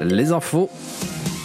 les infos.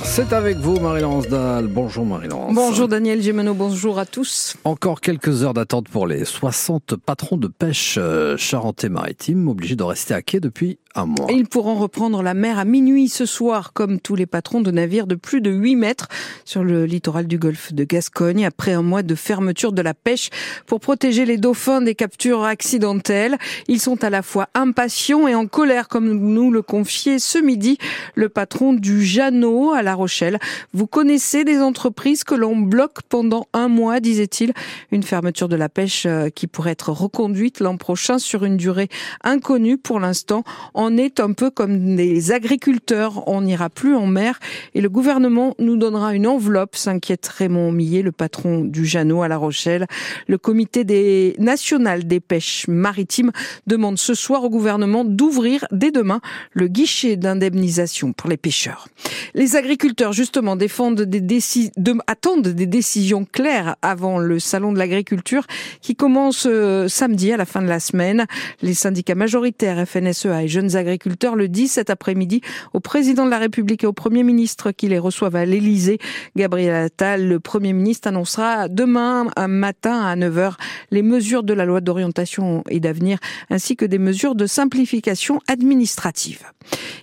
C'est avec vous, Marie-Laurence Dahl. Bonjour, Marie-Laurence. Bonjour, Daniel Gemeno. Bonjour à tous. Encore quelques heures d'attente pour les 60 patrons de pêche euh, charentais-maritimes obligés de rester à quai depuis un mois. ils pourront reprendre la mer à minuit ce soir, comme tous les patrons de navires de plus de 8 mètres sur le littoral du golfe de Gascogne, après un mois de fermeture de la pêche pour protéger les dauphins des captures accidentelles. Ils sont à la fois impatients et en colère, comme nous le confiait ce midi le patron du Jeannot à La Rochelle. Vous connaissez des entreprises que l'on bloque pendant un mois, disait-il. Une fermeture de la pêche euh, qui pourrait être reconduite l'an prochain sur une durée inconnue pour l'instant. On est un peu comme des agriculteurs. On n'ira plus en mer et le gouvernement nous donnera une enveloppe, s'inquiète Raymond Millet, le patron du Jeannot à La Rochelle. Le comité des national des pêches maritimes demande ce soir au gouvernement d'ouvrir dès demain le guichet d'indemnisation pour les pêcheurs. Les agriculteurs, justement, défendent des de, attendent des décisions claires avant le salon de l'agriculture qui commence euh, samedi à la fin de la semaine. Les syndicats majoritaires FNSEA et jeunes agriculteurs le disent cet après-midi au président de la République et au premier ministre qui les reçoivent à l'Élysée. Gabriel Attal, le premier ministre, annoncera demain matin à 9h les mesures de la loi d'orientation et d'avenir ainsi que des mesures de simplification administrative.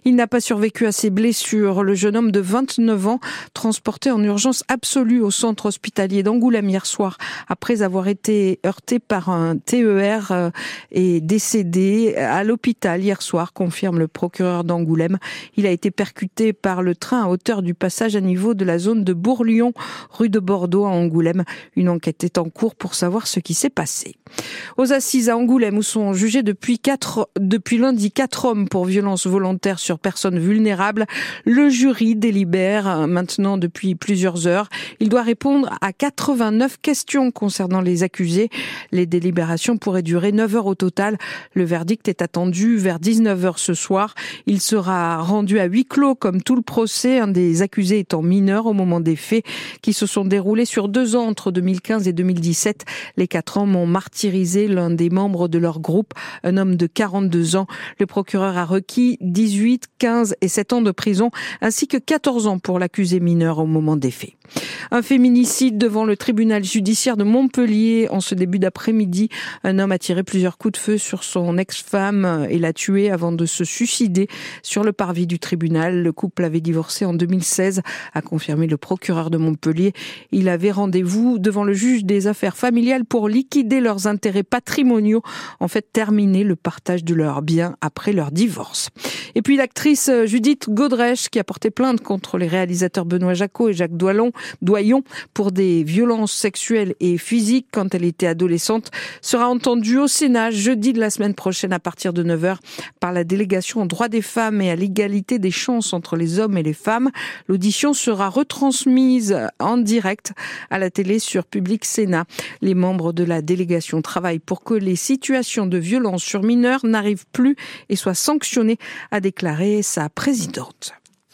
Il n'a pas survécu à ses blessures. Le jeune homme de 29 ans, transporté en urgence absolue au centre hospitalier d'Angoulême hier soir, après avoir été heurté par un TER, euh, est décédé à l'hôpital hier soir, confirme le procureur d'Angoulême. Il a été percuté par le train à hauteur du passage à niveau de la zone de Bourlion, rue de Bordeaux à Angoulême. Une enquête est en cours pour savoir ce qui s'est passé. Aux assises à Angoulême, où sont jugés depuis, quatre, depuis lundi quatre hommes pour violence volontaire sur personnes vulnérables, le jury délibère maintenant depuis plusieurs heures. Il doit répondre à 89 questions concernant les accusés. Les délibérations pourraient durer 9 heures au total. Le verdict est attendu vers 19 heures ce soir. Il sera rendu à huis clos comme tout le procès, un des accusés étant mineur au moment des faits qui se sont déroulés sur deux ans entre 2015 et 2017. Les quatre hommes ont martyrisé l'un des membres de leur groupe, un homme de 42 ans. Le procureur a requis 18, 15 et 7 ans de prison ainsi que 14 ans pour l'accusé mineur au moment des faits. Un féminicide devant le tribunal judiciaire de Montpellier en ce début d'après-midi. Un homme a tiré plusieurs coups de feu sur son ex-femme et l'a tuée avant de se suicider sur le parvis du tribunal. Le couple avait divorcé en 2016, a confirmé le procureur de Montpellier. Il avait rendez-vous devant le juge des affaires familiales pour liquider leurs intérêts patrimoniaux, en fait terminer le partage de leurs biens après leur divorce. Et puis l'actrice Judith Godrèche qui a porté plainte contre les réalisateurs Benoît Jacot et Jacques Doyon pour des violences sexuelles et physiques quand elle était adolescente sera entendue au Sénat jeudi de la semaine prochaine à partir de 9h par la délégation aux droits des femmes et à l'égalité des chances entre les hommes et les femmes. L'audition sera retransmise en direct à la télé sur Public Sénat. Les membres de la délégation travaillent pour que les situations de violence sur mineurs n'arrivent plus et soient sanctionnées, a déclaré sa présidente.